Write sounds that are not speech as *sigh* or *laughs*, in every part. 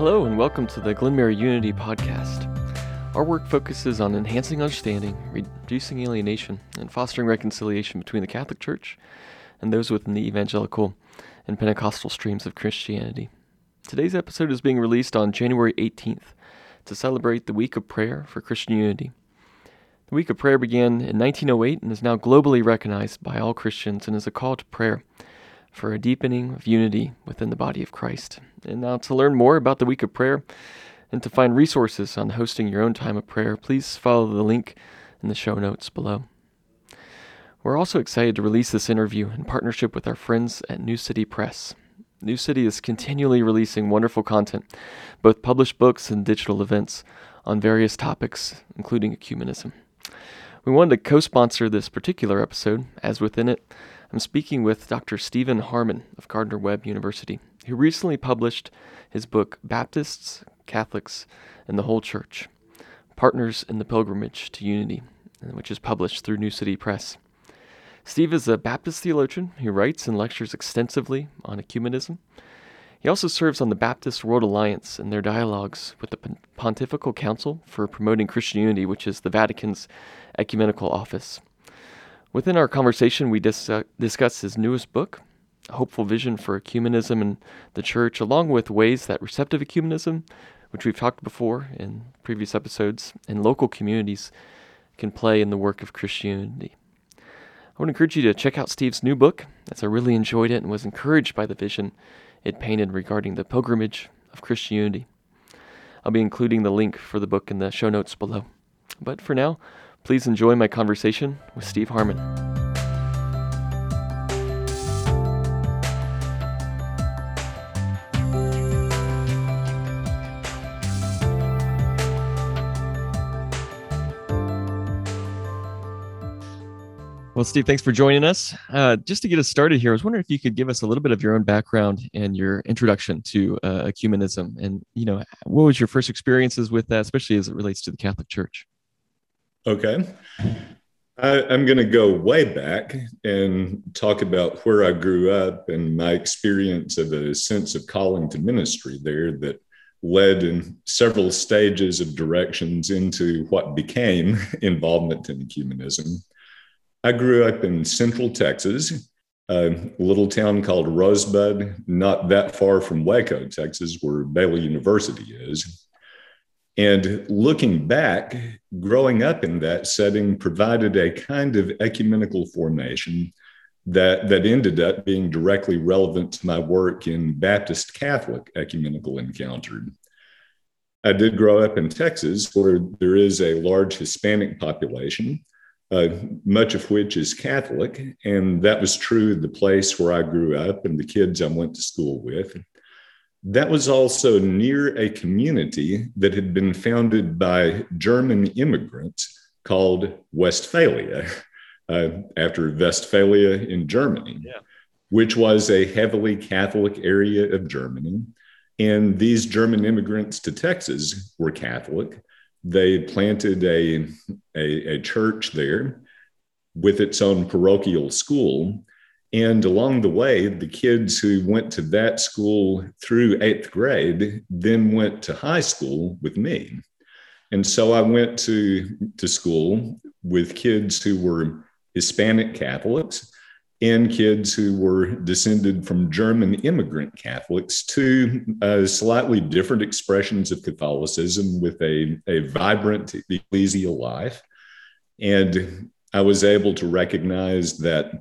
Hello, and welcome to the Glenmary Unity Podcast. Our work focuses on enhancing understanding, reducing alienation, and fostering reconciliation between the Catholic Church and those within the evangelical and Pentecostal streams of Christianity. Today's episode is being released on January 18th to celebrate the Week of Prayer for Christian Unity. The Week of Prayer began in 1908 and is now globally recognized by all Christians and is a call to prayer for a deepening of unity within the body of Christ. And now, to learn more about the week of prayer and to find resources on hosting your own time of prayer, please follow the link in the show notes below. We're also excited to release this interview in partnership with our friends at New City Press. New City is continually releasing wonderful content, both published books and digital events, on various topics, including ecumenism. We wanted to co sponsor this particular episode, as within it, I'm speaking with Dr. Stephen Harmon of Gardner Webb University, who recently published his book, Baptists, Catholics, and the Whole Church Partners in the Pilgrimage to Unity, which is published through New City Press. Steve is a Baptist theologian who writes and lectures extensively on ecumenism. He also serves on the Baptist World Alliance and their dialogues with the Pontifical Council for Promoting Christian Unity, which is the Vatican's ecumenical office. Within our conversation, we dis- uh, discuss his newest book, A Hopeful Vision for Ecumenism and the Church, along with ways that receptive ecumenism, which we've talked before in previous episodes, and local communities can play in the work of Christianity. I would encourage you to check out Steve's new book, as I really enjoyed it and was encouraged by the vision it painted regarding the pilgrimage of Christianity. I'll be including the link for the book in the show notes below. But for now, Please enjoy my conversation with Steve Harmon. Well, Steve, thanks for joining us. Uh, just to get us started here, I was wondering if you could give us a little bit of your own background and your introduction to uh, ecumenism, and you know, what was your first experiences with that, especially as it relates to the Catholic Church? Okay. I, am going to go way back and talk about where I grew up and my experience of a sense of calling to ministry there that led in several stages of directions into what became *laughs* involvement in ecumenism. I grew up in Central Texas, a little town called Rosebud, not that far from Waco, Texas, where Baylor University is. And looking back, growing up in that setting provided a kind of ecumenical formation that, that ended up being directly relevant to my work in Baptist Catholic ecumenical encounter. I did grow up in Texas, where there is a large Hispanic population, uh, much of which is Catholic. And that was true the place where I grew up and the kids I went to school with. That was also near a community that had been founded by German immigrants called Westphalia, *laughs* uh, after Westphalia in Germany, yeah. which was a heavily Catholic area of Germany. And these German immigrants to Texas were Catholic. They planted a, a, a church there with its own parochial school and along the way, the kids who went to that school through eighth grade then went to high school with me. And so I went to, to school with kids who were Hispanic Catholics and kids who were descended from German immigrant Catholics, two uh, slightly different expressions of Catholicism with a, a vibrant ecclesial life. And I was able to recognize that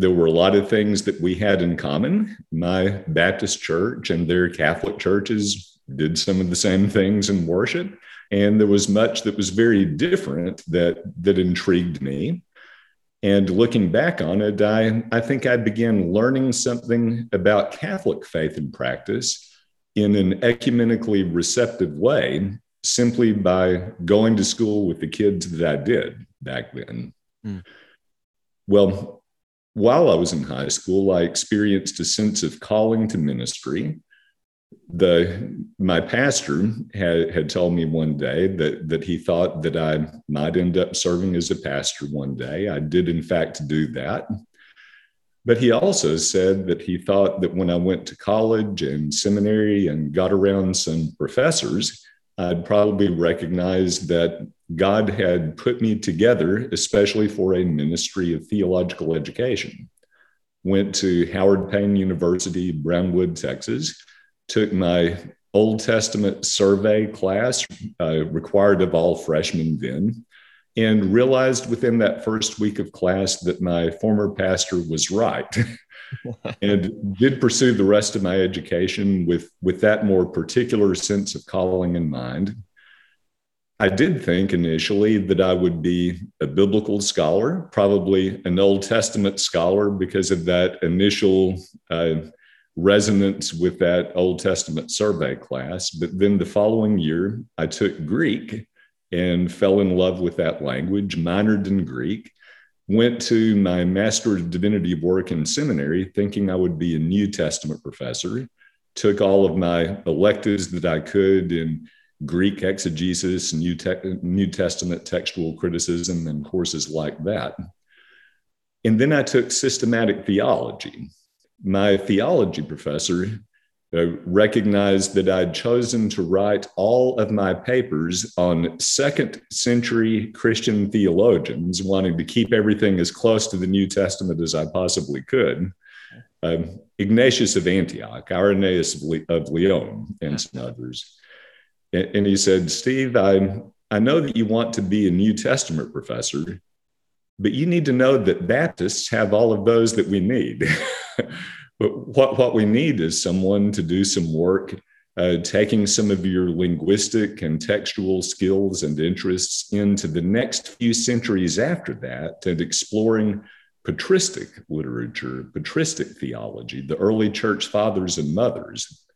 there were a lot of things that we had in common. My Baptist church and their Catholic churches did some of the same things in worship. And there was much that was very different that, that intrigued me. And looking back on it, I, I think I began learning something about Catholic faith and practice in an ecumenically receptive way simply by going to school with the kids that I did back then. Mm. Well, while I was in high school, I experienced a sense of calling to ministry. The my pastor had, had told me one day that that he thought that I might end up serving as a pastor one day. I did in fact do that. But he also said that he thought that when I went to college and seminary and got around some professors, I'd probably recognize that God had put me together, especially for a ministry of theological education. Went to Howard Payne University, Brownwood, Texas, took my Old Testament survey class, uh, required of all freshmen then, and realized within that first week of class that my former pastor was right. *laughs* *laughs* and did pursue the rest of my education with, with that more particular sense of calling in mind. I did think initially that I would be a biblical scholar, probably an Old Testament scholar, because of that initial uh, resonance with that Old Testament survey class. But then the following year, I took Greek and fell in love with that language, minored in Greek, went to my Master of Divinity work in seminary thinking I would be a New Testament professor, took all of my electives that I could in Greek exegesis, New, Te- New Testament textual criticism, and courses like that. And then I took systematic theology. My theology professor uh, recognized that I'd chosen to write all of my papers on second century Christian theologians, wanting to keep everything as close to the New Testament as I possibly could. Um, Ignatius of Antioch, Irenaeus of, Le- of Lyon, and some others. And, and he said, Steve, I, I know that you want to be a New Testament professor, but you need to know that Baptists have all of those that we need. *laughs* But what, what we need is someone to do some work, uh, taking some of your linguistic and textual skills and interests into the next few centuries after that and exploring patristic literature, patristic theology, the early church fathers and mothers.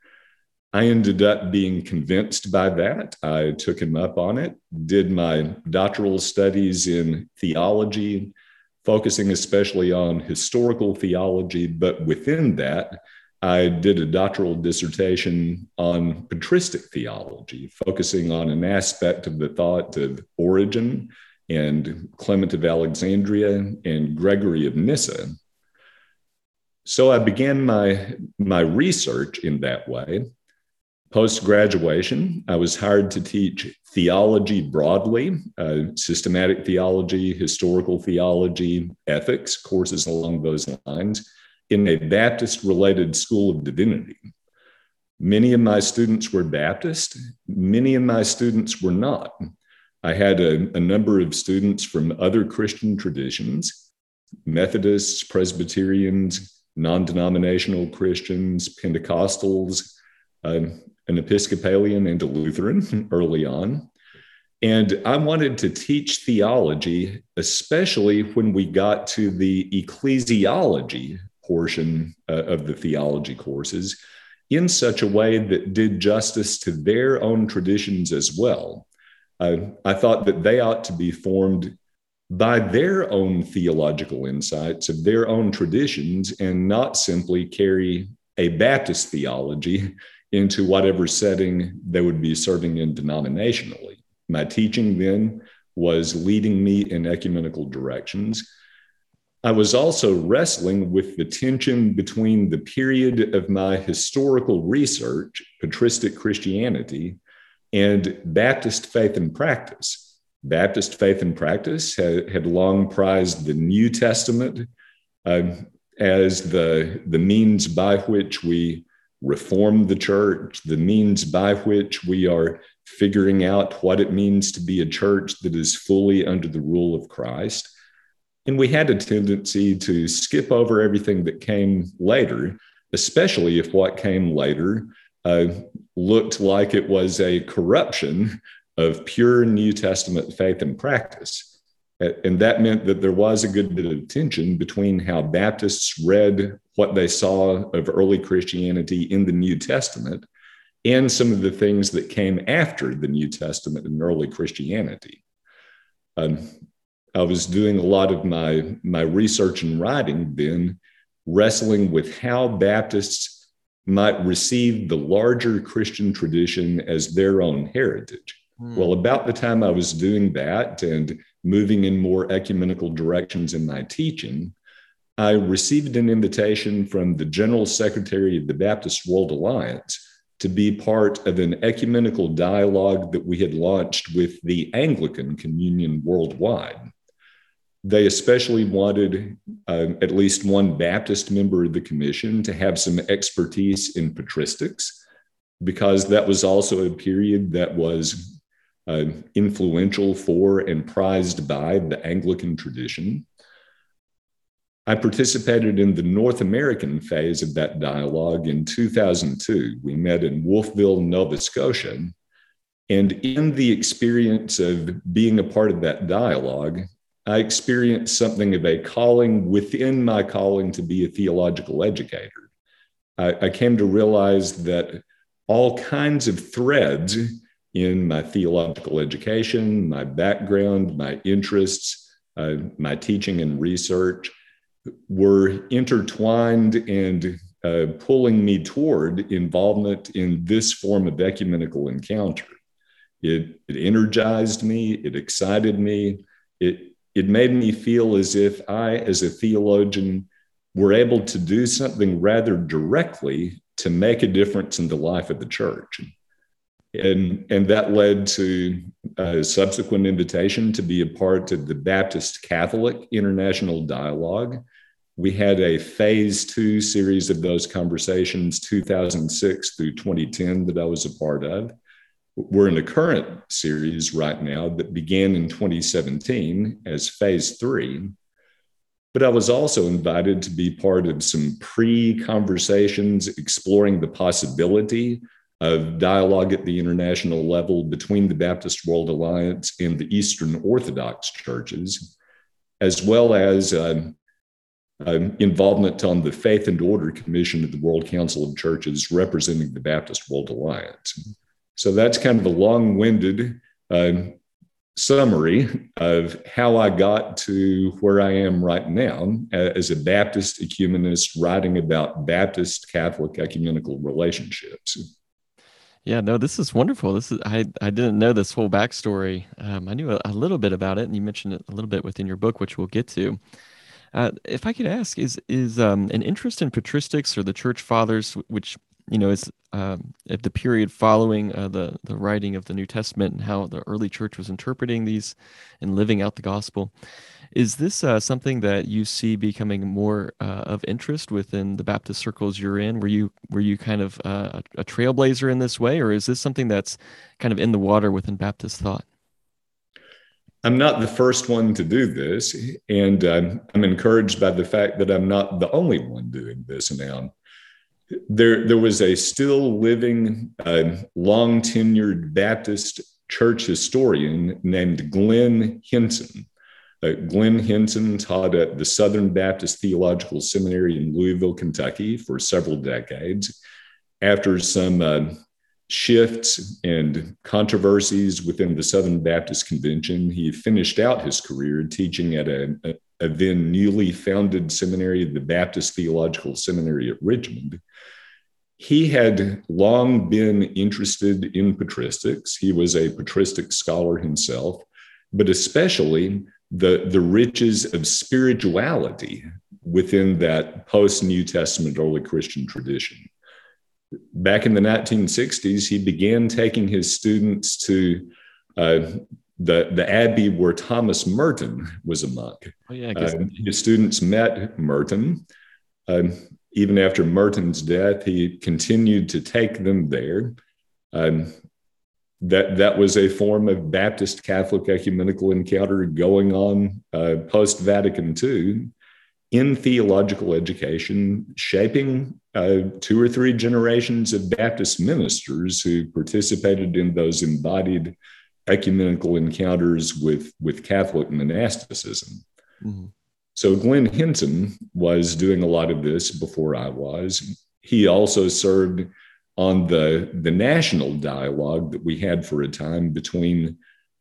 I ended up being convinced by that. I took him up on it, did my doctoral studies in theology focusing especially on historical theology, but within that, I did a doctoral dissertation on patristic theology, focusing on an aspect of the thought of Origen and Clement of Alexandria and Gregory of Nyssa. So I began my, my research in that way. Post graduation, I was hired to teach theology broadly, uh, systematic theology, historical theology, ethics, courses along those lines, in a Baptist related school of divinity. Many of my students were Baptist, many of my students were not. I had a, a number of students from other Christian traditions Methodists, Presbyterians, non denominational Christians, Pentecostals. Uh, an Episcopalian and a Lutheran early on. And I wanted to teach theology, especially when we got to the ecclesiology portion uh, of the theology courses, in such a way that did justice to their own traditions as well. Uh, I thought that they ought to be formed by their own theological insights of their own traditions and not simply carry a Baptist theology into whatever setting they would be serving in denominationally. My teaching then was leading me in ecumenical directions. I was also wrestling with the tension between the period of my historical research, patristic Christianity, and Baptist faith and practice. Baptist faith and practice had, had long prized the New Testament uh, as the, the means by which we reform the church, the means by which we are figuring out what it means to be a church that is fully under the rule of Christ. And we had a tendency to skip over everything that came later, especially if what came later uh, looked like it was a corruption of pure New Testament faith and practice. And that meant that there was a good bit of tension between how Baptists read what they saw of early Christianity in the New Testament and some of the things that came after the New Testament and early Christianity. Um, I was doing a lot of my, my research and writing then, wrestling with how Baptists might receive the larger Christian tradition as their own heritage. Hmm. Well, about the time I was doing that and moving in more ecumenical directions in my teaching, I received an invitation from the General Secretary of the Baptist World Alliance to be part of an ecumenical dialogue that we had launched with the Anglican Communion worldwide. They especially wanted uh, at least one Baptist member of the commission to have some expertise in patristics, because that was also a period that was uh, influential for and prized by the Anglican tradition. I participated in the North American phase of that dialogue in 2002. We met in Wolfville, Nova Scotia. And in the experience of being a part of that dialogue, I experienced something of a calling within my calling to be a theological educator. I, I came to realize that all kinds of threads in my theological education, my background, my interests, uh, my teaching and research were intertwined and uh, pulling me toward involvement in this form of ecumenical encounter. It, it energized me, it excited me, it, it made me feel as if I, as a theologian, were able to do something rather directly to make a difference in the life of the church. And, and that led to a subsequent invitation to be a part of the Baptist Catholic International Dialogue, we had a phase two series of those conversations, 2006 through 2010, that I was a part of. We're in the current series right now that began in 2017 as phase three. But I was also invited to be part of some pre conversations exploring the possibility of dialogue at the international level between the Baptist World Alliance and the Eastern Orthodox churches, as well as uh, um, involvement on the Faith and Order Commission of the World Council of Churches representing the Baptist World Alliance. So that's kind of a long winded uh, summary of how I got to where I am right now as a Baptist ecumenist writing about Baptist Catholic ecumenical relationships. Yeah, no, this is wonderful. This is I I didn't know this whole backstory. Um, I knew a, a, little bit about it, and you mentioned it a little bit within your book, which we'll get to. Uh, if I could ask, is is um, an interest in patristics or the church fathers, which you know is um, at the period following uh, the the writing of the New Testament and how the early church was interpreting these and living out the gospel, is this uh, something that you see becoming more uh, of interest within the Baptist circles you're in? Were you were you kind of a trailblazer in this way, or is this something that's kind of in the water within Baptist thought? I'm not the first one to do this, and um, I'm encouraged by the fact that I'm not the only one doing this now. There, there was a still living, uh, long tenured Baptist church historian named Glenn Hinson. Uh, Glenn Hinson taught at the Southern Baptist Theological Seminary in Louisville, Kentucky for several decades. After some uh, shifts and controversies within the Southern Baptist Convention. He finished out his career teaching at a, a, a, then newly founded seminary, the Baptist Theological Seminary at Richmond. He had long been interested in patristics. He was a patristic scholar himself, but especially the, the riches of spirituality within that post New Testament early Christian tradition back in the 1960s, he began taking his students to uh, the, the abbey where Thomas Merton was a monk. Oh, yeah, uh, his students met Merton. Uh, even after Merton's death, he continued to take them there. Um, that, that was a form of Baptist Catholic ecumenical encounter going on uh, post Vatican II in theological education, shaping uh, two or three generations of Baptist ministers who participated in those embodied ecumenical encounters with, with Catholic monasticism. Mm-hmm. So Glenn Hinson was doing a lot of this before I was. He also served on the, the national dialogue that we had for a time between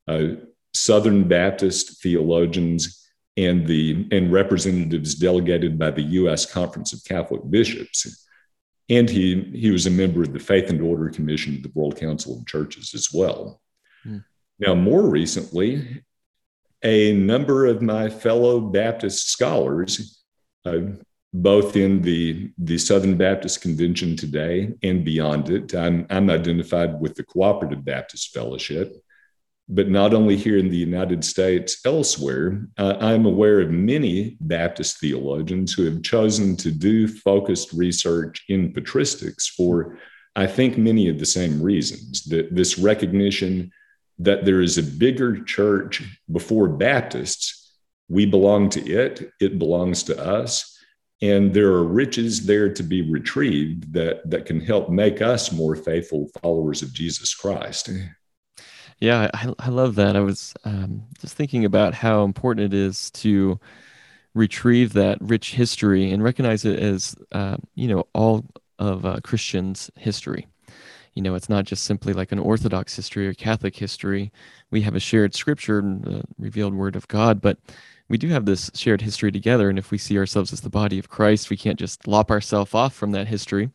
uh, Southern Baptist theologians and the and representatives delegated by the U.S. Conference of Catholic Bishops, and he he was a member of the Faith and Order Commission of the World Council of Churches as well. Mm. Now, more recently, a number of my fellow Baptist scholars uh, both in the, the Southern Baptist Convention today and beyond it. I'm, I'm identified with the Cooperative Baptist Fellowship, but not only here in the United States, elsewhere. Uh, I'm aware of many Baptist theologians who have chosen to do focused research in patristics for, I think, many of the same reasons. That this recognition that there is a bigger church before Baptists. We belong to it, it belongs to us. And there are riches there to be retrieved that, that can help make us more faithful followers of Jesus Christ. Yeah, I, I love that. I was um, just thinking about how important it is to retrieve that rich history and recognize it as, uh, you know, all of uh, Christians' history. You know it's not just simply like an orthodox history or catholic history. We have a shared scripture and the revealed word of god but we do have this shared history together. And if we see ourselves as the body of christ we can't just lop ourselves off from that history.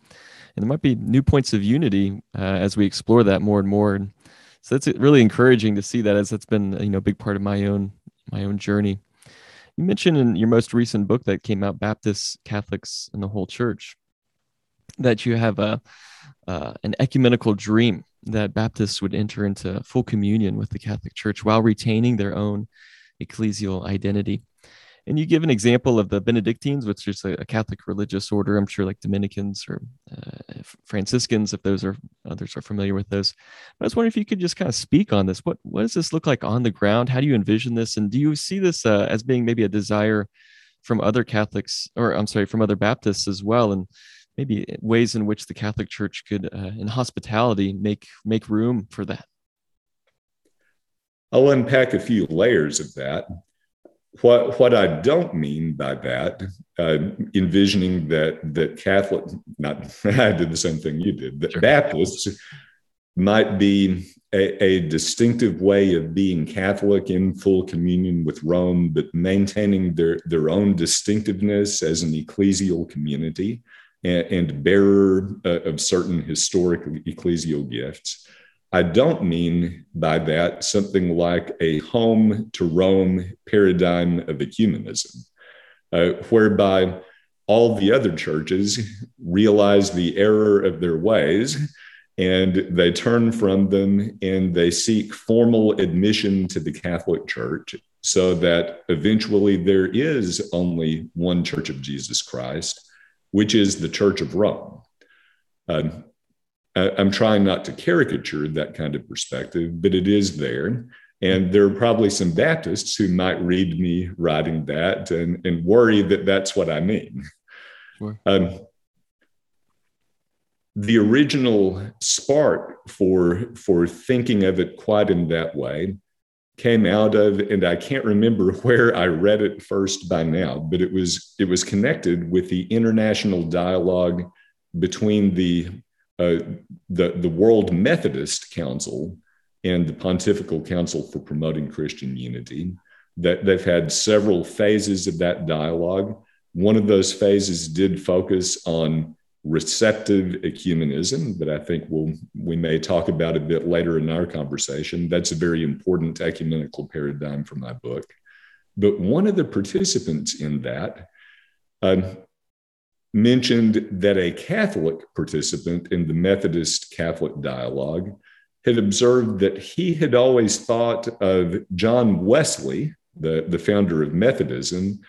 And there might be new points of unity uh, as we explore that more and more. And so it's really encouraging to see that as that's been you know a big part of my own my own journey you mentioned in your most recent book that came out baptists catholics and the whole church that you have a uh, an ecumenical dream that Baptists would enter into full communion with the Catholic Church while retaining their own ecclesial identity. And you give an example of the Benedictines, which is a, Catholic religious order. I'm sure like Dominicans or uh, Franciscans, if those are others are familiar with those. But I was wondering if you could just kind of speak on this. What what does this look like on the ground? How do you envision this? And do you see this uh, as being maybe a desire from other Catholics, or I'm sorry, from other Baptists as well? And maybe ways in which the Catholic Church could, uh, in hospitality, make make room for that. I'll unpack a few layers of that. What what I don't mean by that, uh, envisioning that that Catholic, not *laughs* I did the same thing you did, that sure. Baptists might be a, a, distinctive way of being Catholic in full communion with Rome, but maintaining their, their own distinctiveness as an ecclesial community and, and bearer uh, of certain historic ecclesial gifts. I don't mean by that something like a home to Rome paradigm of ecumenism, uh, whereby all the other churches realize the error of their ways and they turn from them and they seek formal admission to the Catholic Church so that eventually there is only one Church of Jesus Christ which is the Church of Rome. Uh, I'm trying not to caricature that kind of perspective, but it is there. And there are probably some Baptists who might read me writing that and, and worry that that's what I mean. Sure. Um, the original spark for, for thinking of it quite in that way came out of and i can't remember *laughs* where i read it first by now but it was it was connected with the international dialogue between the uh, the the world methodist council and the pontifical council for promoting christian unity that they've had several phases of that dialogue one of those phases did focus on receptive ecumenism that I think we'll, we may talk about a bit later in our conversation. That's a very important ecumenical paradigm for my book. But one of the participants in that uh, mentioned that a Catholic participant in the Methodist Catholic dialogue had observed that he had always thought of John Wesley, the, the founder of Methodism,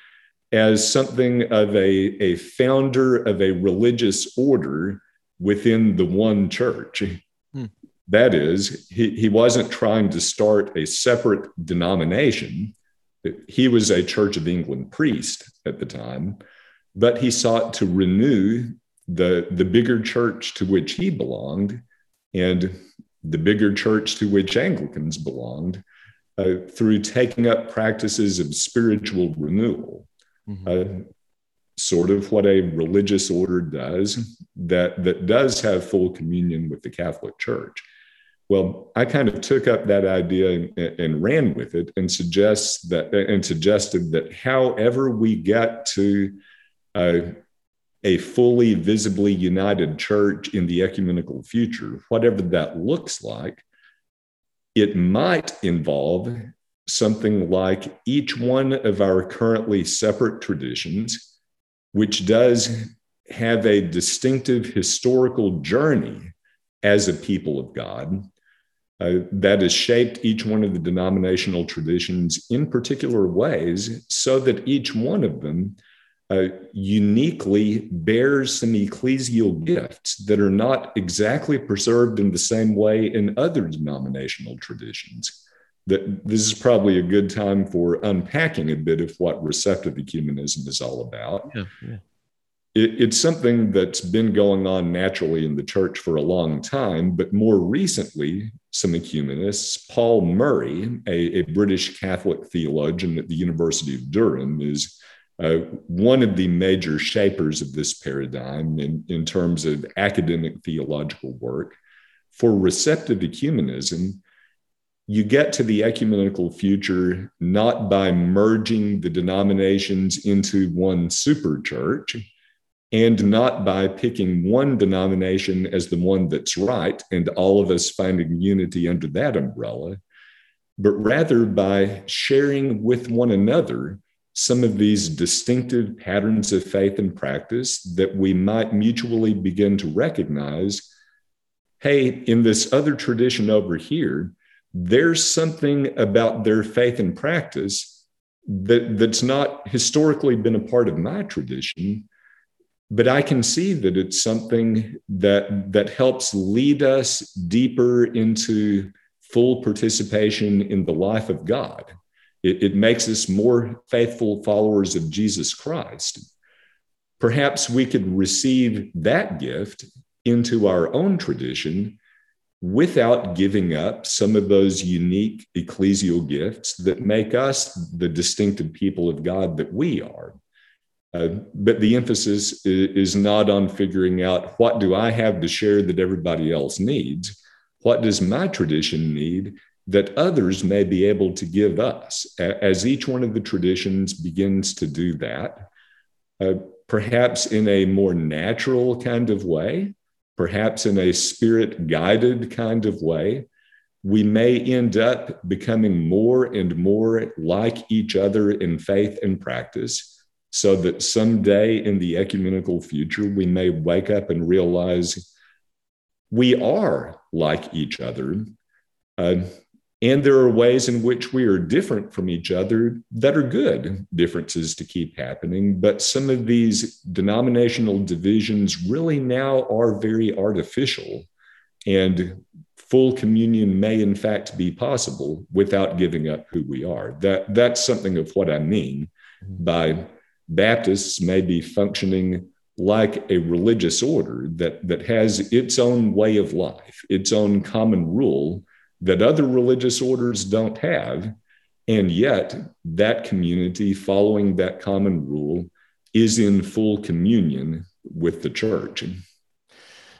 as something of a, a founder of a religious order within the one church. Hmm. That is, he, he wasn't trying to start a separate denomination. He was a Church of England priest at the time, but he sought to renew the, the bigger church to which he belonged and the bigger church to which Anglicans belonged uh, through taking up practices of spiritual renewal mm-hmm. uh, sort of what a religious order does that that does have full communion with the Catholic Church. Well, I kind of took up that idea and, and ran with it, and suggests that and suggested that however we get to uh, a fully visibly united church in the ecumenical future, whatever that looks like, it might involve something like each one of our currently separate traditions which does have a distinctive historical journey as a people of God uh, that has shaped each one of the denominational traditions in particular ways so that each one of them uh, uniquely bears some ecclesial gifts that are not exactly preserved in the same way in other denominational traditions. That this is probably a good time for unpacking a bit of what receptive ecumenism is all about. Yeah, yeah it, it's something that's been going on naturally in the church for a long time, but more recently, some ecumenists, Paul Murray, a, a British Catholic theologian at the University of Durham, is uh, one of the major shapers of this paradigm in, in terms of academic theological work. For receptive ecumenism, you get to the ecumenical future not by merging the denominations into one super church, and not by picking one denomination as the one that's right and all of us finding unity under that umbrella, but rather by sharing with one another some of these distinctive patterns of faith and practice that we might mutually begin to recognize hey, in this other tradition over here, there's something about their faith and practice that, that's not historically been a part of my tradition but I can see that it's something that that helps lead us deeper into full participation in the life of God. It, it makes us more faithful followers of Jesus Christ. Perhaps we could receive that gift into our own tradition without giving up some of those unique ecclesial gifts that make us the distinctive people of God that we are. Uh, but the emphasis is, not on figuring out what do I have to share that everybody else needs. What does my tradition need that others may be able to give us? As each one of the traditions begins to do that, uh, perhaps in a more natural kind of way, perhaps in a spirit guided kind of way, we may end up becoming more and more like each other in faith and practice so that someday in the ecumenical future, we may wake up and realize we are like each other. Uh, and there are ways in which we are different from each other that are good differences to keep happening. But some of these denominational divisions really now are very artificial. And full communion may, in fact, be possible without giving up who we are. That, that's something of what I mean mm-hmm. by Baptists may be functioning like a religious order that, that has its own way of life, its own common rule that other religious orders don't have. And yet, that community following that common rule is in full communion with the church.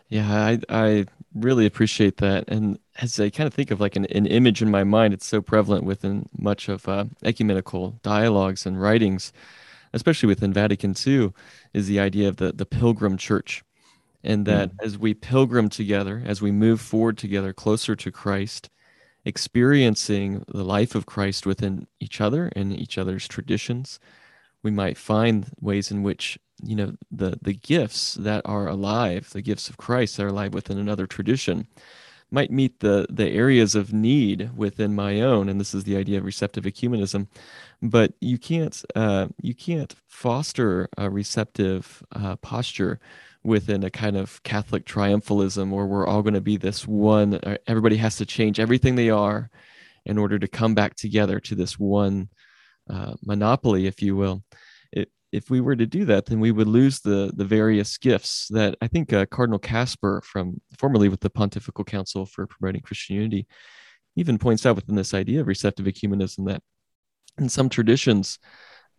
Yeah, I, I really appreciate that. And as I kind of think of like an, an image in my mind, it's so prevalent within much of uh, ecumenical dialogues and writings especially within Vatican II, is the idea of the, the pilgrim church. And that mm. as we pilgrim together, as we move forward together closer to Christ, experiencing the life of Christ within each other and each other's traditions, we might find ways in which you know the the gifts that are alive, the gifts of Christ that are alive within another tradition, might meet the the areas of need within my own and this is the idea of receptive ecumenism but you can't uh, you can't foster a receptive uh, posture within a kind of catholic triumphalism where we're all going to be this one uh, everybody has to change everything they are in order to come back together to this one uh, monopoly if you will. If we were to do that, then we would lose the the various gifts that I think uh, Cardinal Kasper, from formerly with the Pontifical Council for Promoting Christian Unity, even points out within this idea of receptive ecumenism that in some traditions,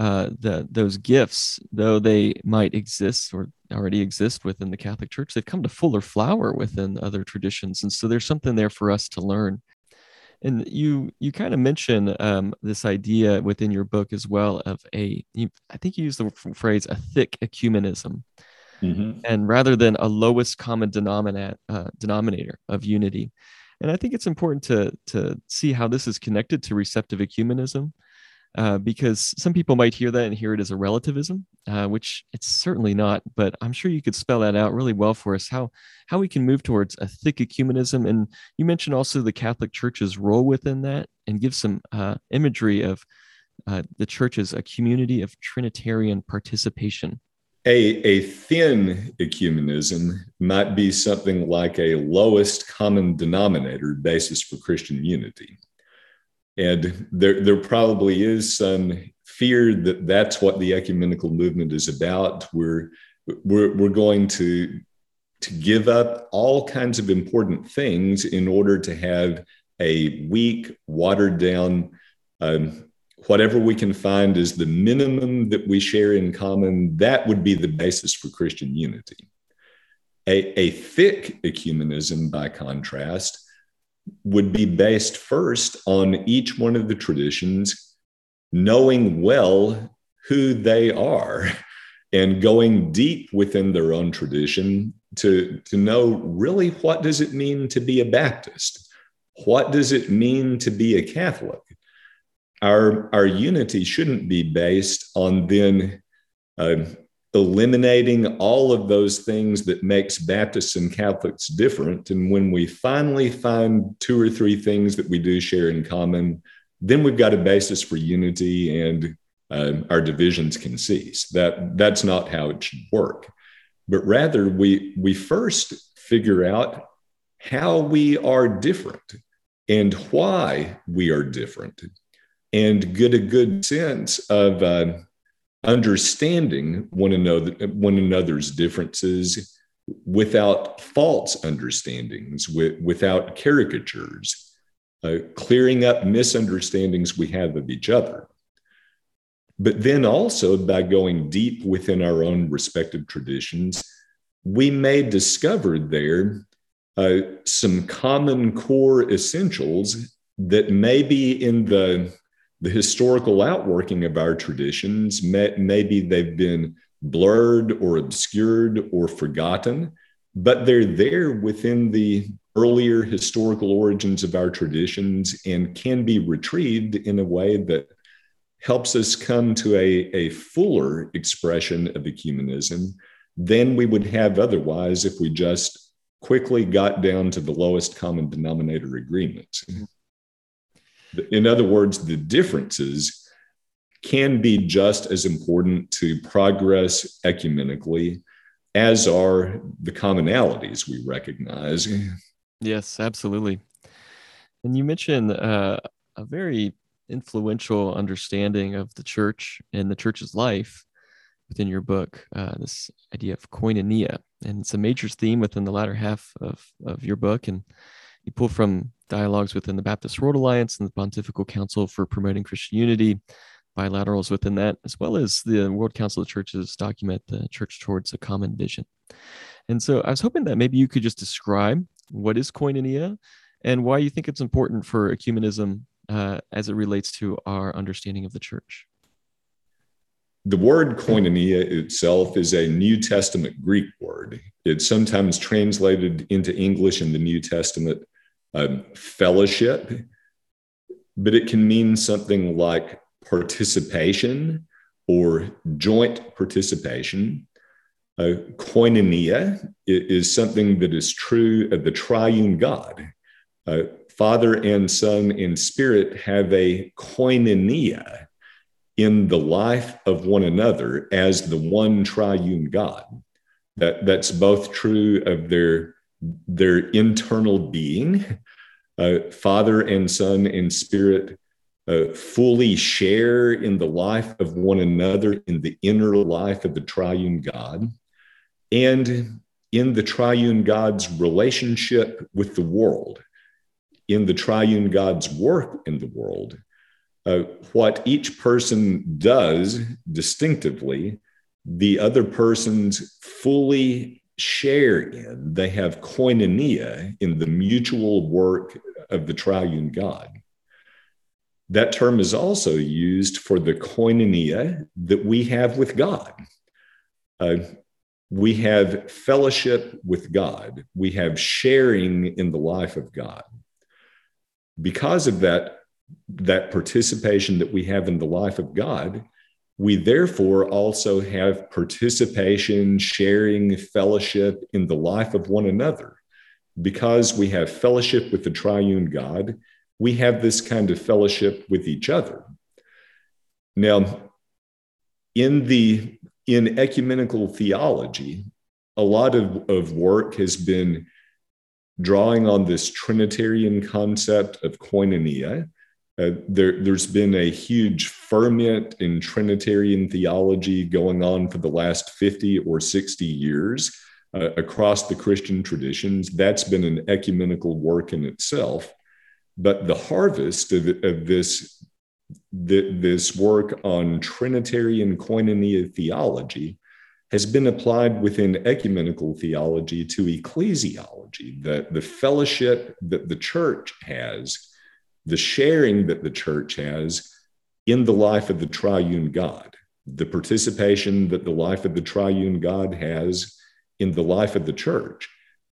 uh, that those gifts, though they might exist or already exist within the Catholic Church, they've come to fuller flower within other traditions, and so there's something there for us to learn. And you you kind of mention um, this idea within your book as well of a you, I think you use the phrase a thick ecumenism, mm-hmm. and rather than a lowest common denominator uh, denominator of unity. And I think it's important to to see how this is connected to receptive ecumenism. Uh, because some people might hear that and hear it as a relativism, uh, which it's certainly not. But I'm sure you could spell that out really well for us how how we can move towards a thick ecumenism. And you mentioned also the Catholic Church's role within that, and give some uh, imagery of uh, the church as a community of Trinitarian participation. A, a thin ecumenism might be something like a lowest common denominator basis for Christian unity. And there, there probably is some fear that that's what the ecumenical movement is about. We're, we're, we're going to, to give up all kinds of important things in order to have a weak, watered down, um, whatever we can find is the minimum that we share in common, that would be the basis for Christian unity. A, a thick ecumenism, by contrast, would be based first on each one of the traditions knowing well who they are *laughs* and going deep within their own tradition to, to know really what does it mean to be a baptist? What does it mean to be a catholic? Our, our unity shouldn't be based on then uh, eliminating all of those things that makes Baptists and Catholics different. And when we finally find two or three things that we do share in common, then we've got a basis for unity and uh, our divisions can cease. That, that's not how it should work. But rather, we, we first figure out how we are different and why we are different and get a good sense of uh, understanding one another one another's differences without false understandings with, without caricatures uh, clearing up misunderstandings we have of each other. But then also by going deep within our own respective traditions we may discover there uh, some common core essentials that may be in the the historical outworking of our traditions, may, maybe they've been blurred or obscured or forgotten, but they're there within the earlier historical origins of our traditions and can be retrieved in a way that helps us come to a, a fuller expression of ecumenism than we would have otherwise if we just quickly got down to the lowest common denominator agreements. Mm-hmm. In other words, the differences can be just as important to progress ecumenically as are the commonalities we recognize. Yes, absolutely. And you mentioned uh, a very influential understanding of the church and the church's life within your book, uh, this idea of koinonia. And it's a major theme within the latter half of, of your book. And you pull from dialogues within the Baptist World Alliance and the Pontifical Council for Promoting Christian Unity, bilaterals within that, as well as the World Council of Churches document the church towards a common vision. And so I was hoping that maybe you could just describe what is koinonia and why you think it's important for ecumenism uh, as it relates to our understanding of the church. The word koinonia itself is a New Testament Greek word. It's sometimes translated into English in the New Testament um, fellowship, but it can mean something like participation or joint participation. Uh, koinonia is something that is true of the triune God. Uh, Father and Son and Spirit have a koinonia in the life of one another as the one triune God. That, that's both true of their their internal being. Uh, Father and Son and Spirit uh, fully share in the life of one another, in the inner life of the triune God, and in the triune God's relationship with the world, in the triune God's work in the world. Uh, what each person does distinctively, the other persons fully share in, they have koinonia in the mutual work of the triune God. That term is also used for the koinonia that we have with God. Uh, we have fellowship with God, we have sharing in the life of God. Because of that that participation that we have in the life of God, we therefore also have participation, sharing, fellowship in the life of one another. Because we have fellowship with the triune God, we have this kind of fellowship with each other. Now, in the in ecumenical theology, a lot of, of work has been drawing on this Trinitarian concept of koinonia. Uh, there, there's been a huge ferment in Trinitarian theology going on for the last 50 or 60 years uh, across the Christian traditions. That's been an ecumenical work in itself. But the harvest of, of this, the, this work on Trinitarian koinonia theology has been applied within ecumenical theology to ecclesiology, the, the fellowship that the church has, the sharing that the church has in the life of the triune God, the participation that the life of the triune God has in the life of the church.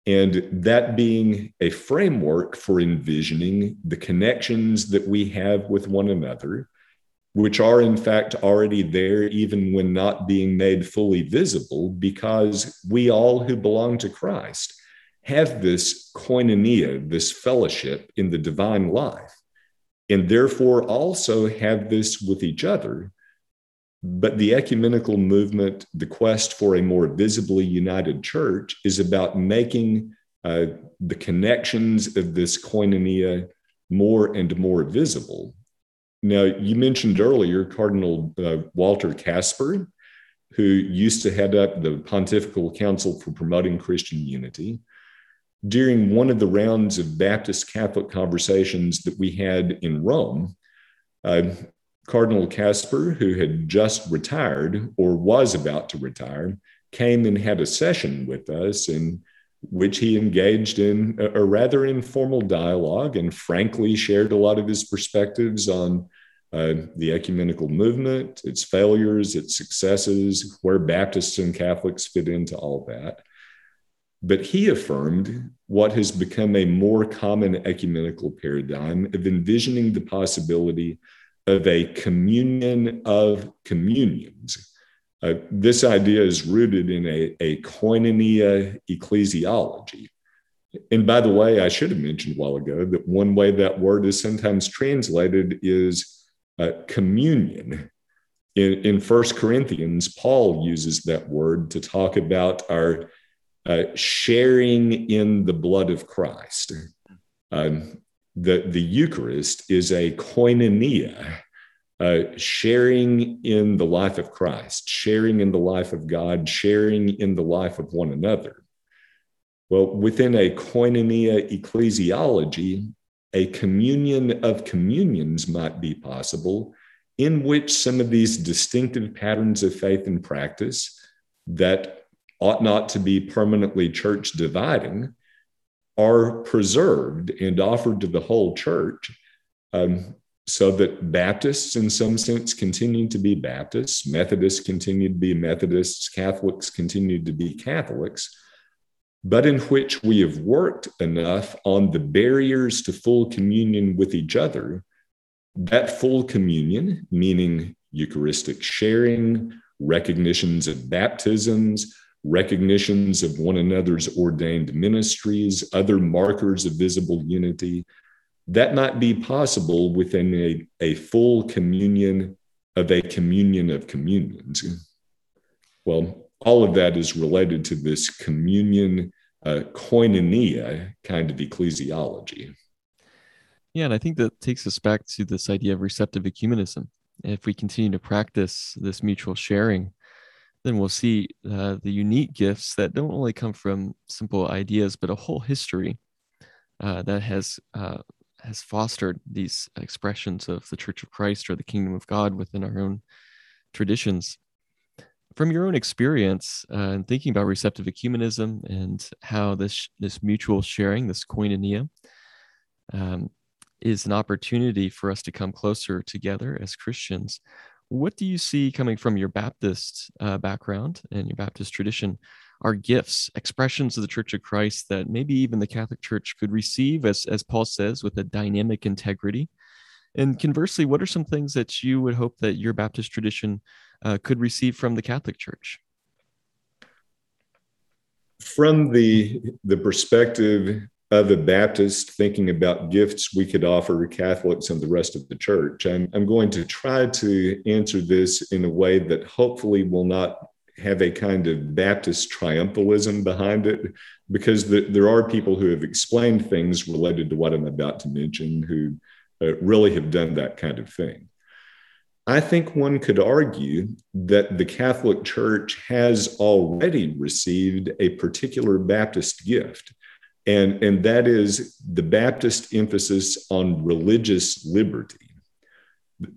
And that being a framework for envisioning the connections that we have with one another which are in fact already there, even when not being made fully visible, because we all who belong to Christ have this koinonia, this fellowship in the divine life, and therefore also have this with each other. But the ecumenical movement, the quest for a more visibly united church, is about making uh, the connections of this koinonia more and more visible now, you mentioned earlier Cardinal uh, Walter Kasper, who used to head up the Pontifical Council for Promoting Christian Unity. During one of the rounds of Baptist Catholic conversations that we had in Rome, uh, Cardinal Kasper, who had just retired or was about to retire, came and had a session with us in which he engaged in a, a rather informal dialogue and frankly shared a lot of his perspectives on uh, the ecumenical movement, its failures, its successes, where Baptists and Catholics fit into all that. But he affirmed what has become a more common ecumenical paradigm of envisioning the possibility of a communion of communions. Uh, this idea is rooted in a, a koinonia ecclesiology. And by the way, I should have mentioned a while ago that one way that word is sometimes translated is uh, communion. In, in First Corinthians, Paul uses that word to talk about our uh, sharing in the blood of Christ. Um, the, the Eucharist is a koinonia, uh, sharing in the life of Christ, sharing in the life of God, sharing in the life of one another. Well, within a koinonia ecclesiology, a communion of communions might be possible in which some of these distinctive patterns of faith and practice that ought not to be permanently church dividing are preserved and offered to the whole church um, so that Baptists, in some sense, continue to be Baptists, Methodists continue to be Methodists, Catholics continue to be Catholics but in which we have worked enough on the barriers to full communion with each other, that full communion, meaning Eucharistic sharing, recognitions of baptisms, recognitions of one another's ordained ministries, other markers of visible unity, that might be possible within a, a full communion of a communion of communions. Well, all of that is related to this communion, uh, koinonia kind of ecclesiology. Yeah, and I think that takes us back to this idea of receptive ecumenism. If we continue to practice this mutual sharing, then we'll see uh, the unique gifts that don't only come from simple ideas, but a whole history uh, that has uh, has fostered these expressions of the Church of Christ or the Kingdom of God within our own traditions from your own experience uh, and thinking about receptive ecumenism and how this this mutual sharing, this koinonia, um, is an opportunity for us to come closer together as Christians. What do you see coming from your Baptist uh, background and your Baptist tradition are gifts, expressions of the Church of Christ that maybe even the Catholic Church could receive, as, as Paul says, with a dynamic integrity, And conversely, what are some things that you would hope that your Baptist tradition uh, could receive from the Catholic Church? From the, the perspective of a Baptist thinking about gifts we could offer Catholics and the rest of the church, I'm, I'm going to try to answer this in a way that hopefully will not have a kind of Baptist triumphalism behind it, because the, there are people who have explained things related to what I'm about to mention who uh, really have done that kind of thing. I think one could argue that the Catholic Church has already received a particular Baptist gift, and, and that is the Baptist emphasis on religious liberty.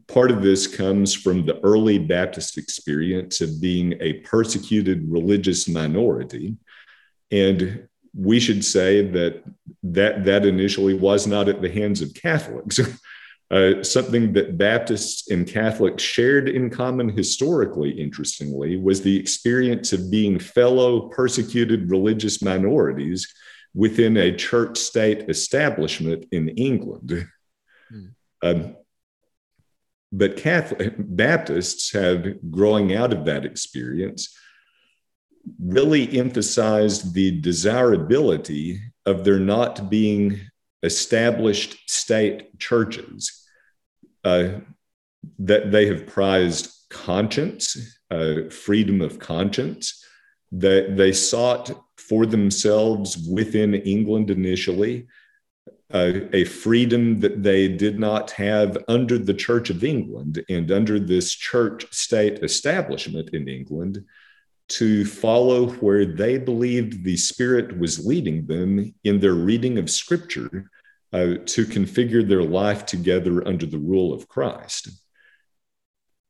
Part of this comes from the early Baptist experience of being a persecuted religious minority. And we should say that that, that initially was not at the hands of Catholics. *laughs* Uh, something that Baptists and Catholics shared in common historically, interestingly, was the experience of being fellow persecuted religious minorities within a church state establishment in England. Hmm. Um, but Catholic Baptists have, growing out of that experience, really emphasized the desirability of there not being established state churches. Uh, that they have prized conscience, uh, freedom of conscience, that they sought for themselves within England initially uh, a freedom that they did not have under the Church of England and under this church state establishment in England to follow where they believed the Spirit was leading them in their reading of Scripture uh, to configure their life together under the rule of Christ.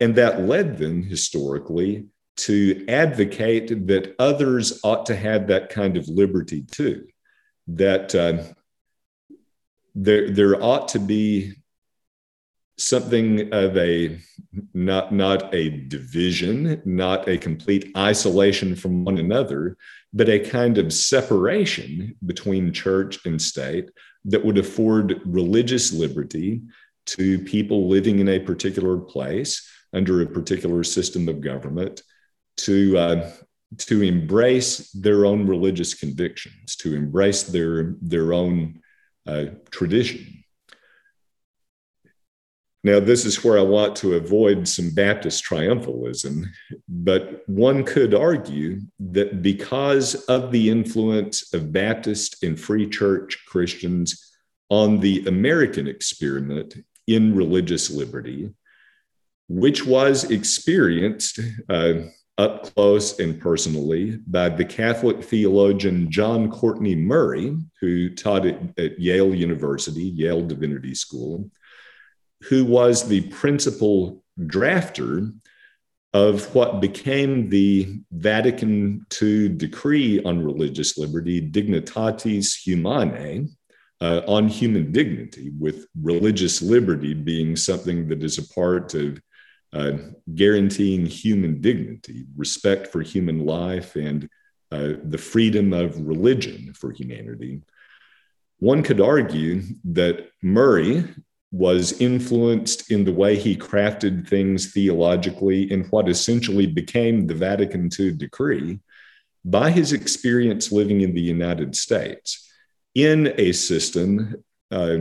And that led them historically to advocate that others ought to have that kind of liberty too, that uh, there, there ought to be something of a not not a division not a complete isolation from one another but a kind of separation between church and state that would afford religious liberty to people living in a particular place under a particular system of government to uh, to embrace their own religious convictions to embrace their their own uh, tradition. Now, this is where I want to avoid some Baptist triumphalism, but one could argue that because of the influence of Baptist and free church Christians on the American experiment in religious liberty, which was experienced uh, up close and personally by the Catholic theologian John Courtney Murray, who taught at, at Yale University, Yale Divinity School who was the principal drafter of what became the Vatican II decree on religious liberty, Dignitatis Humanae, uh, on human dignity, with religious liberty being something that is a part of uh, guaranteeing human dignity, respect for human life, and uh, the freedom of religion for humanity. One could argue that Murray was influenced in the way he crafted things theologically in what essentially became the Vatican II decree by his experience living in the United States in a system uh,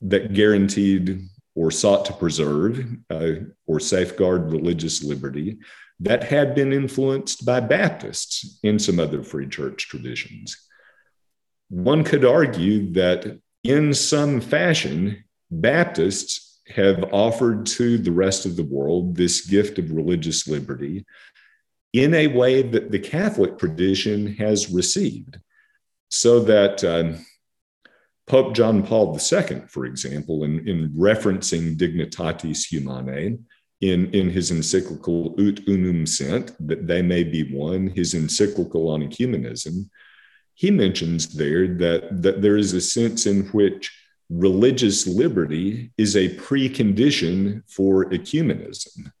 that guaranteed or sought to preserve uh, or safeguard religious liberty that had been influenced by Baptists in some other free church traditions. One could argue that in some fashion, Baptists have offered to the rest of the world this gift of religious liberty in a way that the Catholic tradition has received. So that um, Pope John Paul II, for example, in, in referencing Dignitatis Humanae, in, in his encyclical Ut Unum Sint, that they may be one, his encyclical on ecumenism, he mentions there that, that there is a sense in which religious liberty is a precondition for ecumenism.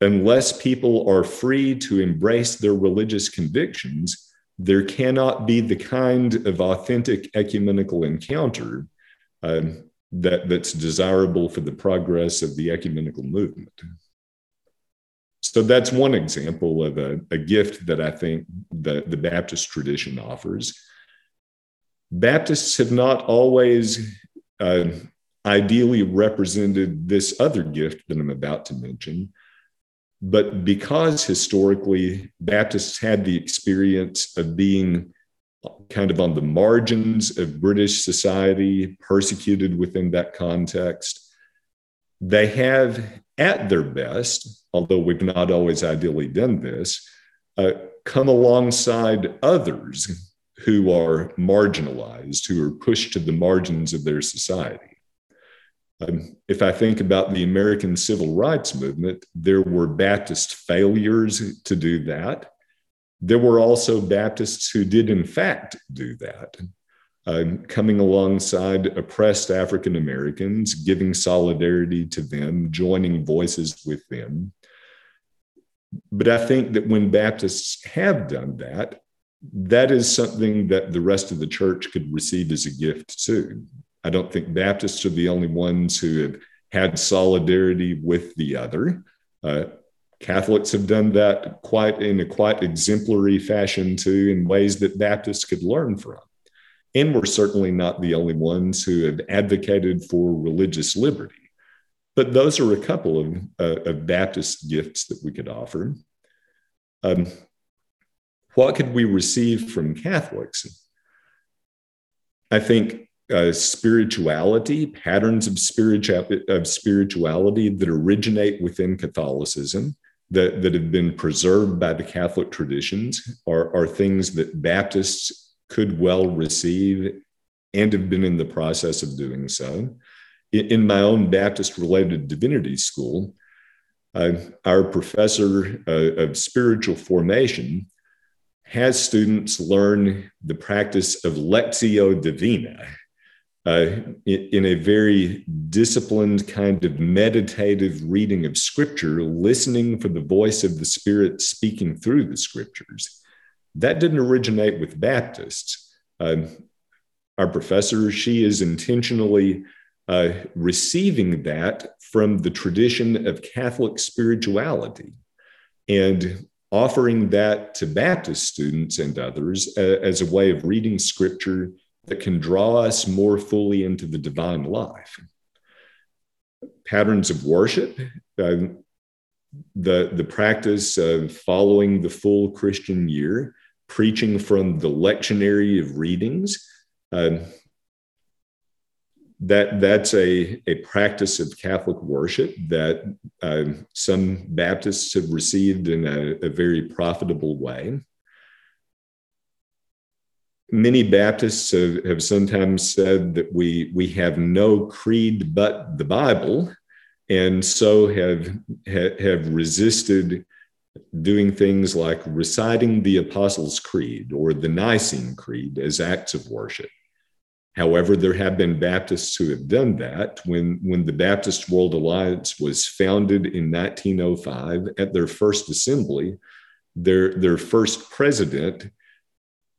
Unless people are free to embrace their religious convictions, there cannot be the kind of authentic ecumenical encounter um, that, that's desirable for the progress of the ecumenical movement. So that's one example of a, a gift that I think the, the Baptist tradition offers. Baptists have not always uh, ideally represented this other gift that I'm about to mention. But because historically Baptists had the experience of being kind of on the margins of British society, persecuted within that context, they have, at their best, although we've not always ideally done this, uh, come alongside others who are marginalized, who are pushed to the margins of their society. Um, if I think about the American civil rights movement, there were Baptist failures to do that. There were also Baptists who did, in fact, do that, um, coming alongside oppressed African Americans, giving solidarity to them, joining voices with them. But I think that when Baptists have done that, that is something that the rest of the church could receive as a gift too. I don't think Baptists are the only ones who have had solidarity with the other. Uh, Catholics have done that quite in a quite exemplary fashion too, in ways that Baptists could learn from. And we're certainly not the only ones who have advocated for religious liberty. But those are a couple of, uh, of Baptist gifts that we could offer. Um, what could we receive from Catholics? I think uh, spirituality, patterns of, spiritual, of spirituality that originate within Catholicism, that, that have been preserved by the Catholic traditions, are, are things that Baptists could well receive and have been in the process of doing so. In, in my own Baptist related divinity school, uh, our professor uh, of spiritual formation has students learn the practice of lectio divina, uh, in, a very disciplined kind of meditative reading of scripture, listening for the voice of the Spirit speaking through the scriptures. That didn't originate with Baptists. Uh, our professor, she is intentionally uh, receiving that from the tradition of Catholic spirituality and offering that to Baptist students and others uh, as a way of reading scripture that can draw us more fully into the divine life. Patterns of worship, uh, the, the practice of following the full Christian year, preaching from the lectionary of readings. Uh, that that's a, a practice of Catholic worship that uh, some Baptists have received in a, a very profitable way many Baptists have, have, sometimes said that we we have no creed but the Bible, and so have have resisted doing things like reciting the Apostles' Creed or the Nicene Creed as acts of worship. However, there have been Baptists who have done that. When, when the Baptist World Alliance was founded in 1905 at their first assembly, their, their first president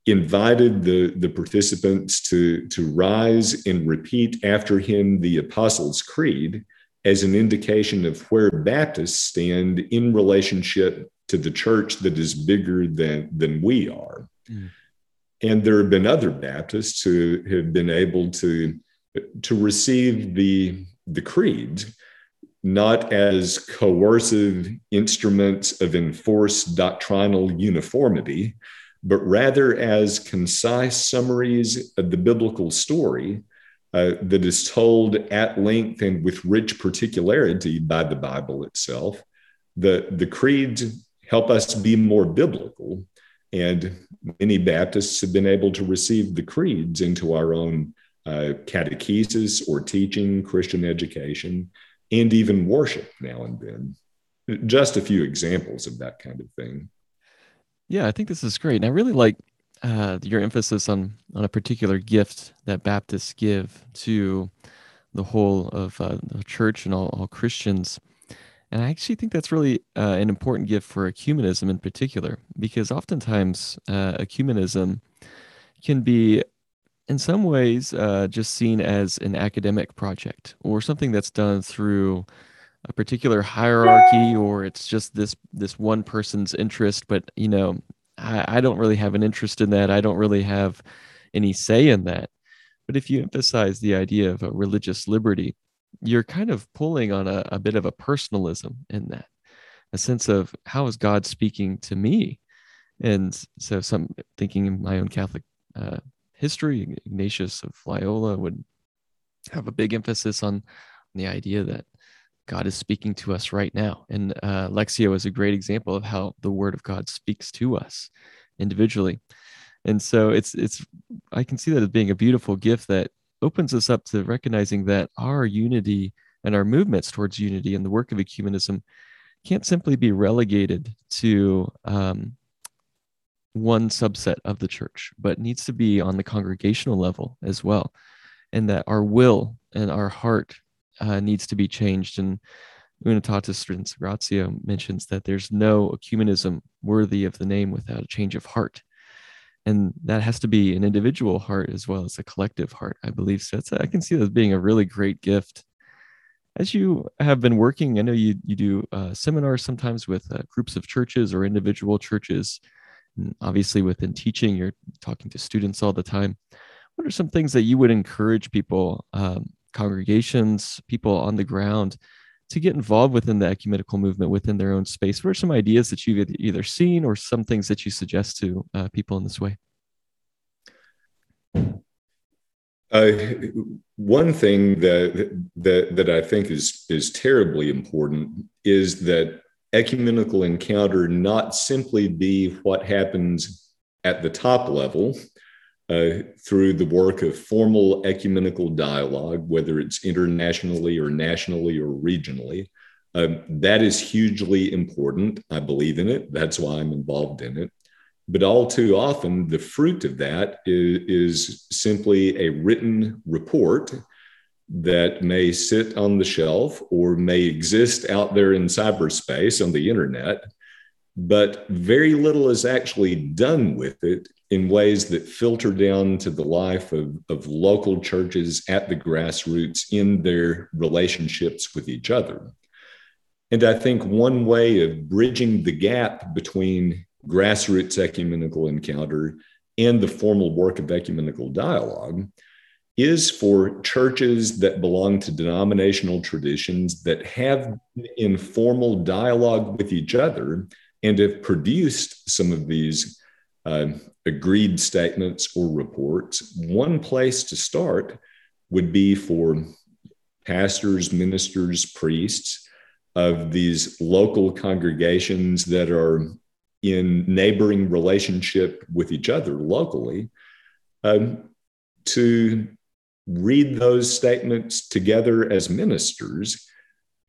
invited the, the participants to, to rise and repeat after him the Apostles' Creed as an indication of where Baptists stand in relationship to the church that is bigger than, than we are. Mm. And there have been other Baptists who have been able to, to receive the, the creed not as coercive instruments of enforced doctrinal uniformity, but rather as concise summaries of the biblical story uh, that is told at length and with rich particularity by the Bible itself. The, the creeds help us be more biblical, and many Baptists have been able to receive the creeds into our own uh, catechesis or teaching, Christian education, and even worship now and then. Just a few examples of that kind of thing. Yeah, I think this is great. And I really like uh, your emphasis on on a particular gift that Baptists give to the whole of uh, the church and all, all Christians. And I actually think that's really uh, an important gift for ecumenism in particular, because oftentimes uh, ecumenism can be in some ways uh, just seen as an academic project or something that's done through a particular hierarchy or it's just this this one person's interest but you know I, I don't really have an interest in that. I don't really have any say in that. But if you emphasize the idea of a religious liberty you're kind of pulling on a, a bit of a personalism in that a sense of how is god speaking to me? And so some thinking in my own catholic uh, history ignatius of loyola would have a big emphasis on the idea that God is speaking to us right now. And uh, Lectio is a great example of how the Word of God speaks to us individually. And so it's it's I can see that as being a beautiful gift that opens us up to recognizing that our unity and our movements towards unity and the work of ecumenism can't simply be relegated to um, one subset of the church, but needs to be on the congregational level as well. And that our will and our heart uh, needs to be changed. And Unitatis Studens mentions that there's no ecumenism worthy of the name without a change of heart. And that has to be an individual heart as well as a collective heart, I believe. So I can see that as being a really great gift. As you have been working, I know you, you do uh, seminars sometimes with uh, groups of churches or individual churches. And obviously, within teaching, you're talking to students all the time. What are some things that you would encourage people um, congregations, people on the ground to get involved within the ecumenical movement within their own space? What are some ideas that you've either seen or some things that you suggest to uh, people in this way? Uh, one thing that, that that I think is is terribly important is that ecumenical encounter not simply be what happens at the top level, uh, through the work of formal ecumenical dialogue, whether it's internationally or nationally or regionally. Um, that is hugely important. I believe in it. That's why I'm involved in it. But all too often, the fruit of that is, is simply a written report that may sit on the shelf or may exist out there in cyberspace on the internet, but very little is actually done with it in ways that filter down to the life of, of local churches at the grassroots in their relationships with each other. And I think one way of bridging the gap between grassroots ecumenical encounter and the formal work of ecumenical dialogue is for churches that belong to denominational traditions that have informal dialogue with each other and have produced some of these uh, agreed statements or reports, one place to start would be for pastors, ministers, priests of these local congregations that are in neighboring relationship with each other locally um, to read those statements together as ministers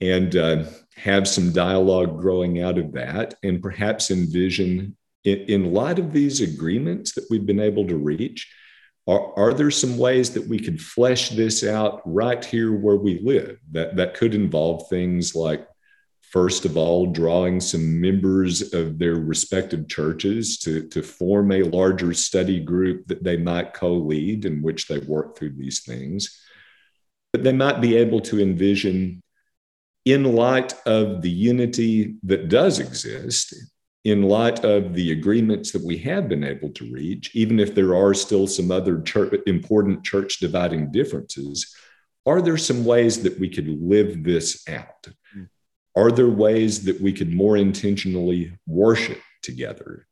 and uh, have some dialogue growing out of that and perhaps envision in, in light of these agreements that we've been able to reach, are, are there some ways that we could flesh this out right here where we live? That, that could involve things like, first of all, drawing some members of their respective churches to, to form a larger study group that they might co lead in which they work through these things. But they might be able to envision, in light of the unity that does exist, in light of the agreements that we have been able to reach, even if there are still some other church, important church dividing differences, are there some ways that we could live this out? Mm. Are there ways that we could more intentionally worship together?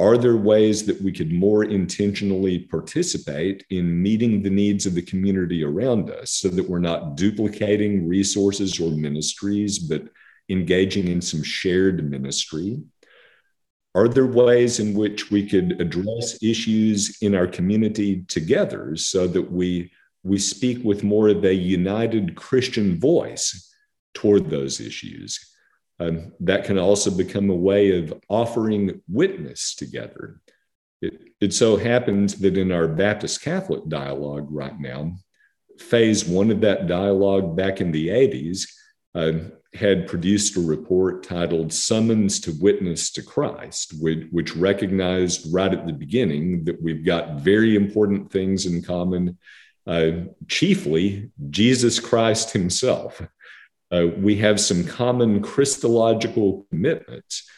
Are there ways that we could more intentionally participate in meeting the needs of the community around us so that we're not duplicating resources or ministries, but engaging in some shared ministry? Are there ways in which we could address issues in our community together so that we, we speak with more of a united Christian voice toward those issues? Um, that can also become a way of offering witness together. It, it so happens that in our Baptist Catholic dialogue right now, phase one of that dialogue back in the 80s, uh, had produced a report titled Summons to Witness to Christ, which, which, recognized right at the beginning that we've got very important things in common, uh, chiefly Jesus Christ himself. Uh, we have some common Christological commitments,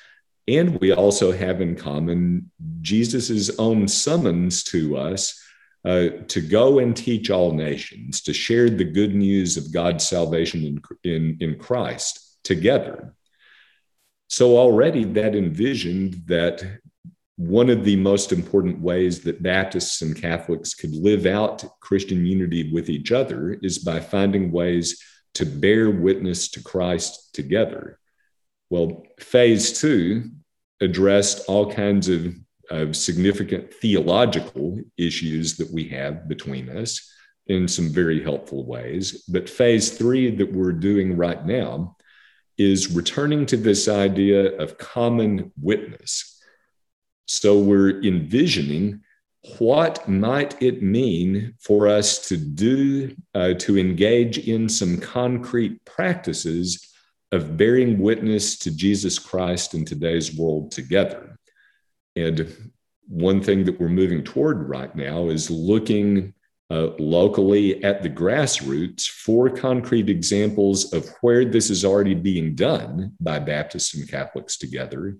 and we also have in common Jesus' own summons to us uh, to go and teach all nations, to share the good news of God's salvation in, in, in Christ together. So already that envisioned that one of the most important ways that Baptists and Catholics could live out Christian unity with each other is by finding ways to bear witness to Christ together. Well, phase two addressed all kinds of of significant theological issues that we have between us in some very helpful ways. But phase three that we're doing right now is returning to this idea of common witness. So we're envisioning what might it mean for us to do, uh, to engage in some concrete practices of bearing witness to Jesus Christ in today's world together. And one thing that we're moving toward right now is looking uh, locally at the grassroots for concrete examples of where this is already being done by Baptists and Catholics together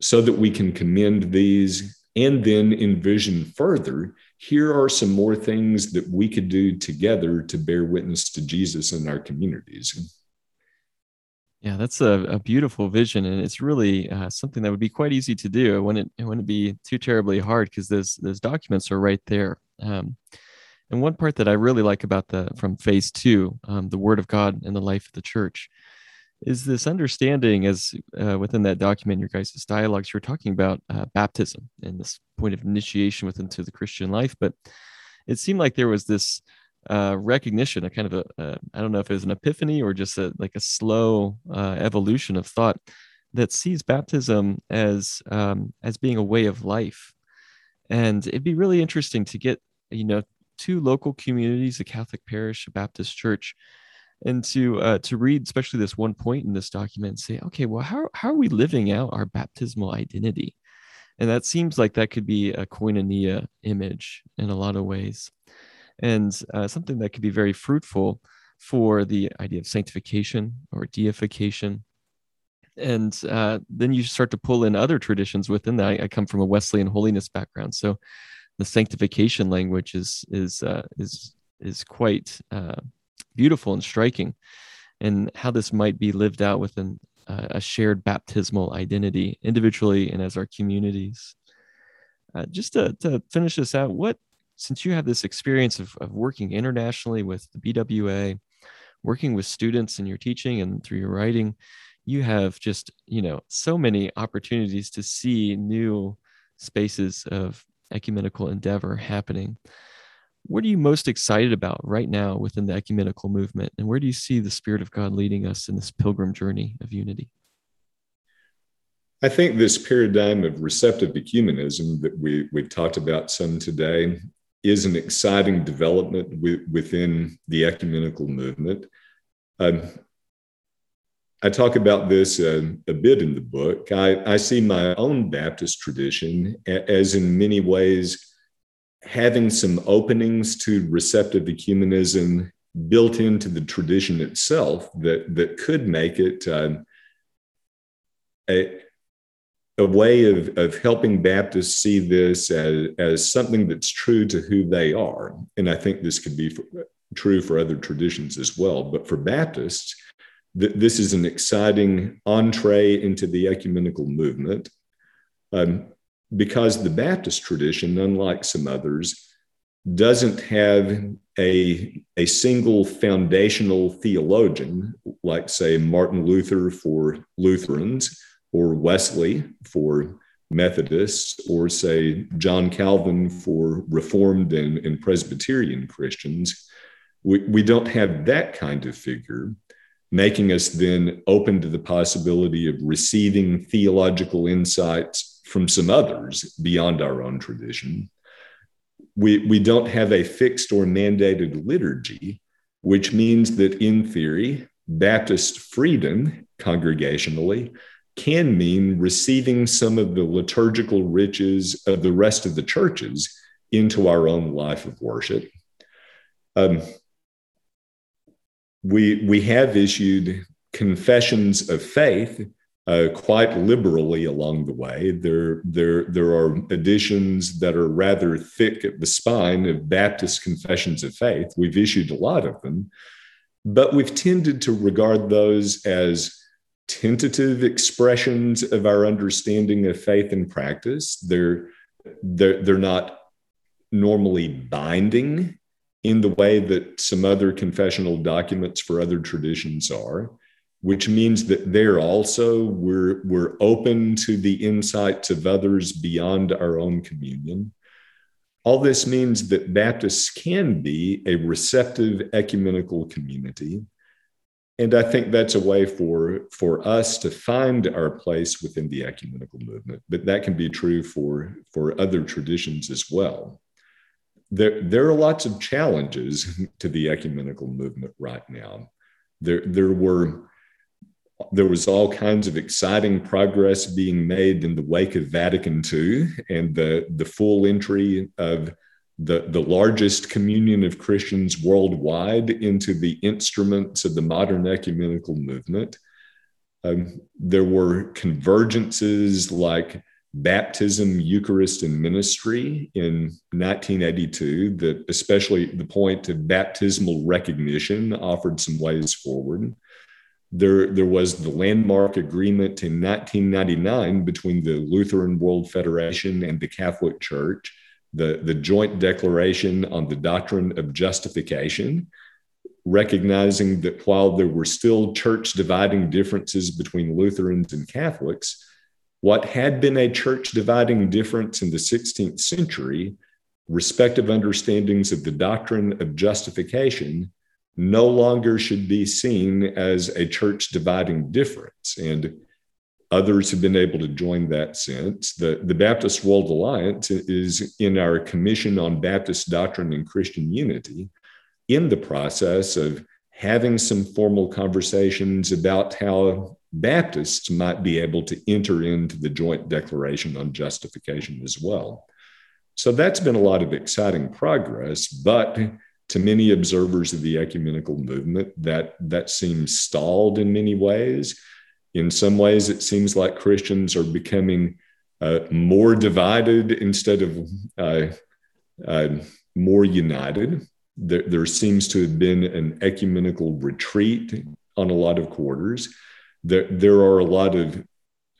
so that we can commend these and then envision further here are some more things that we could do together to bear witness to Jesus in our communities. Yeah, that's a, a beautiful vision, and it's really uh, something that would be quite easy to do. It wouldn't it wouldn't be too terribly hard because those those documents are right there. Um, and one part that I really like about the from phase two, um, the Word of God and the life of the Church, is this understanding as uh, within that document, your guys' dialogues, you're talking about uh, baptism and this point of initiation within to the Christian life, but it seemed like there was this uh, recognition, a kind of a a I don't know if it was an epiphany or just a, like a slow uh, evolution of thought that sees baptism as um, as being a way of life, and it'd be really interesting to get you know two local communities, a Catholic parish, a Baptist church, and to uh, to read especially this one point in this document and say, okay, well, how how are we living out our baptismal identity? And that seems like that could be a koinonia image in a lot of ways and uh, something that could be very fruitful for the idea of sanctification or deification. And uh, then you start to pull in other traditions within that. I, I, come from a Wesleyan holiness background, so the sanctification language is is uh, is is quite uh, beautiful and striking, and how this might be lived out within uh, a shared baptismal identity, individually and as our communities. Uh, just to, to finish this out, what since you have this experience of, of working internationally with the BWA, working with students in your teaching and through your writing, you have just, you know, so many opportunities to see new spaces of ecumenical endeavor happening. What are you most excited about right now within the ecumenical movement? And where do you see the Spirit of God leading us in this pilgrim journey of unity? I think this paradigm of receptive ecumenism that we, we've talked about some today is an exciting development within the ecumenical movement. Um, I talk about this uh, a bit in the book. I, I, see my own Baptist tradition as, in many ways, having some openings to receptive ecumenism built into the tradition itself that, that could make it um, a, a way of, of helping Baptists see this as, as something that's true to who they are. And I think this could be for, true for other traditions as well. But for Baptists, th- this is an exciting entree into the ecumenical movement um, because the Baptist tradition, unlike some others, doesn't have a, a single foundational theologian, like, say, Martin Luther for Lutherans or Wesley for Methodists, or say John Calvin for Reformed and, and Presbyterian Christians. We, we don't have that kind of figure, making us then open to the possibility of receiving theological insights from some others beyond our own tradition. We, we don't have a fixed or mandated liturgy, which means that in theory, Baptist freedom congregationally can mean receiving some of the liturgical riches of the rest of the churches into our own life of worship. Um, we, we have issued confessions of faith uh, quite liberally along the way. There, there, there are editions that are rather thick at the spine of Baptist confessions of faith. We've issued a lot of them, but we've tended to regard those as tentative expressions of our understanding of faith and practice. They're, they're, they're not normally binding in the way that some other confessional documents for other traditions are, which means that there also we're, we're open to the insights of others beyond our own communion. All this means that Baptists can be a receptive ecumenical community. And I think that's a way for, for us to find our place within the ecumenical movement, but that can be true for, for other traditions as well there, there are lots of challenges *laughs* to the ecumenical movement right now. There, there were there was all kinds of exciting progress being made in the wake of Vatican II and the, the full entry of the, the largest communion of Christians worldwide into the instruments of the modern ecumenical movement. Um, there were convergences like baptism, Eucharist, and ministry in 1982, that especially the point of baptismal recognition offered some ways forward. There, there was the landmark agreement in 1999 between the Lutheran World Federation and the Catholic Church, the, the joint declaration on the doctrine of justification, recognizing that while there were still church dividing differences between Lutherans and Catholics, what had been a church dividing difference in the 16th century, respective understandings of the doctrine of justification, no longer should be seen as a church dividing difference. And others have been able to join that since. The, the Baptist World Alliance is in our Commission on Baptist Doctrine and Christian Unity in the process of having some formal conversations about how Baptists might be able to enter into the joint declaration on justification as well. So that's been a lot of exciting progress, but to many observers of the ecumenical movement, that, that seems stalled in many ways. In some ways, it seems like Christians are becoming uh, more divided instead of uh, uh, more united. There, there seems to have been an ecumenical retreat on a lot of quarters there, there are a lot of,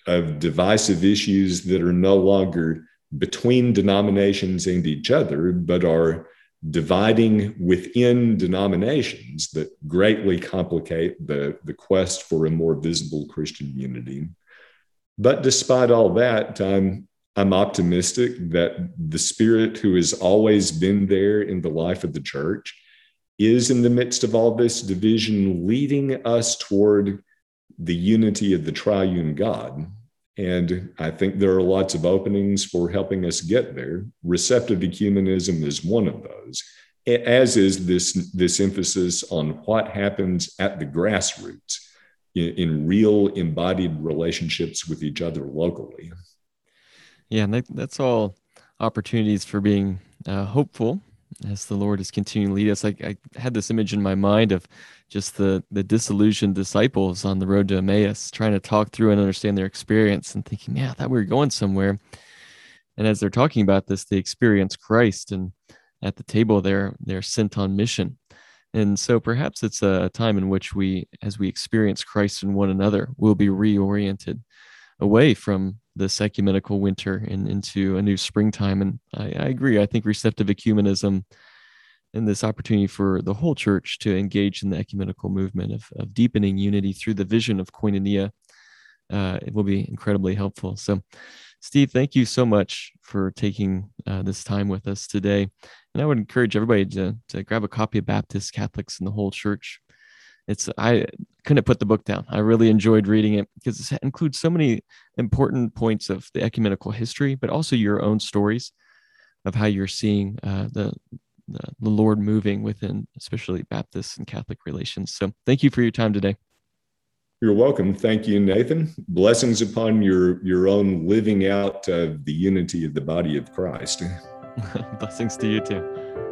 of divisive issues that are no longer between denominations and each other, but are dividing within denominations that greatly complicate the, the quest for a more visible Christian unity. But despite all that, I'm, I'm optimistic that the Spirit who has always been there in the life of the church is in the midst of all this division, leading us toward the unity of the triune God. And I think there are lots of openings for helping us get there. Receptive ecumenism is one of those, as is this, this emphasis on what happens at the grassroots in, in real embodied relationships with each other locally. Yeah, and that, that's all opportunities for being uh, hopeful as the Lord is continuing to lead us. I, I had this image in my mind of just the the disillusioned disciples on the road to Emmaus, trying to talk through and understand their experience, and thinking, "Yeah, I thought we were going somewhere." And as they're talking about this, they experience Christ, and at the table, they're they're sent on mission. And so, perhaps it's a time in which we, as we experience Christ in one another, will be reoriented away from this ecumenical winter and into a new springtime. And I, I agree. I think receptive ecumenism and this opportunity for the whole church to engage in the ecumenical movement of, of deepening unity through the vision of koinonia, uh, it will be incredibly helpful. So, Steve, thank you so much for taking uh, this time with us today. And I would encourage everybody to, to grab a copy of Baptist Catholics and the Whole Church it's I couldn't put the book down. I really enjoyed reading it because it includes so many important points of the ecumenical history, but also your own stories of how you're seeing uh, the the, the Lord moving within, especially Baptist and Catholic relations. So thank you for your time today. You're welcome. Thank you, Nathan. Blessings upon your your own living out of the unity of the body of Christ. *laughs* Blessings to you too.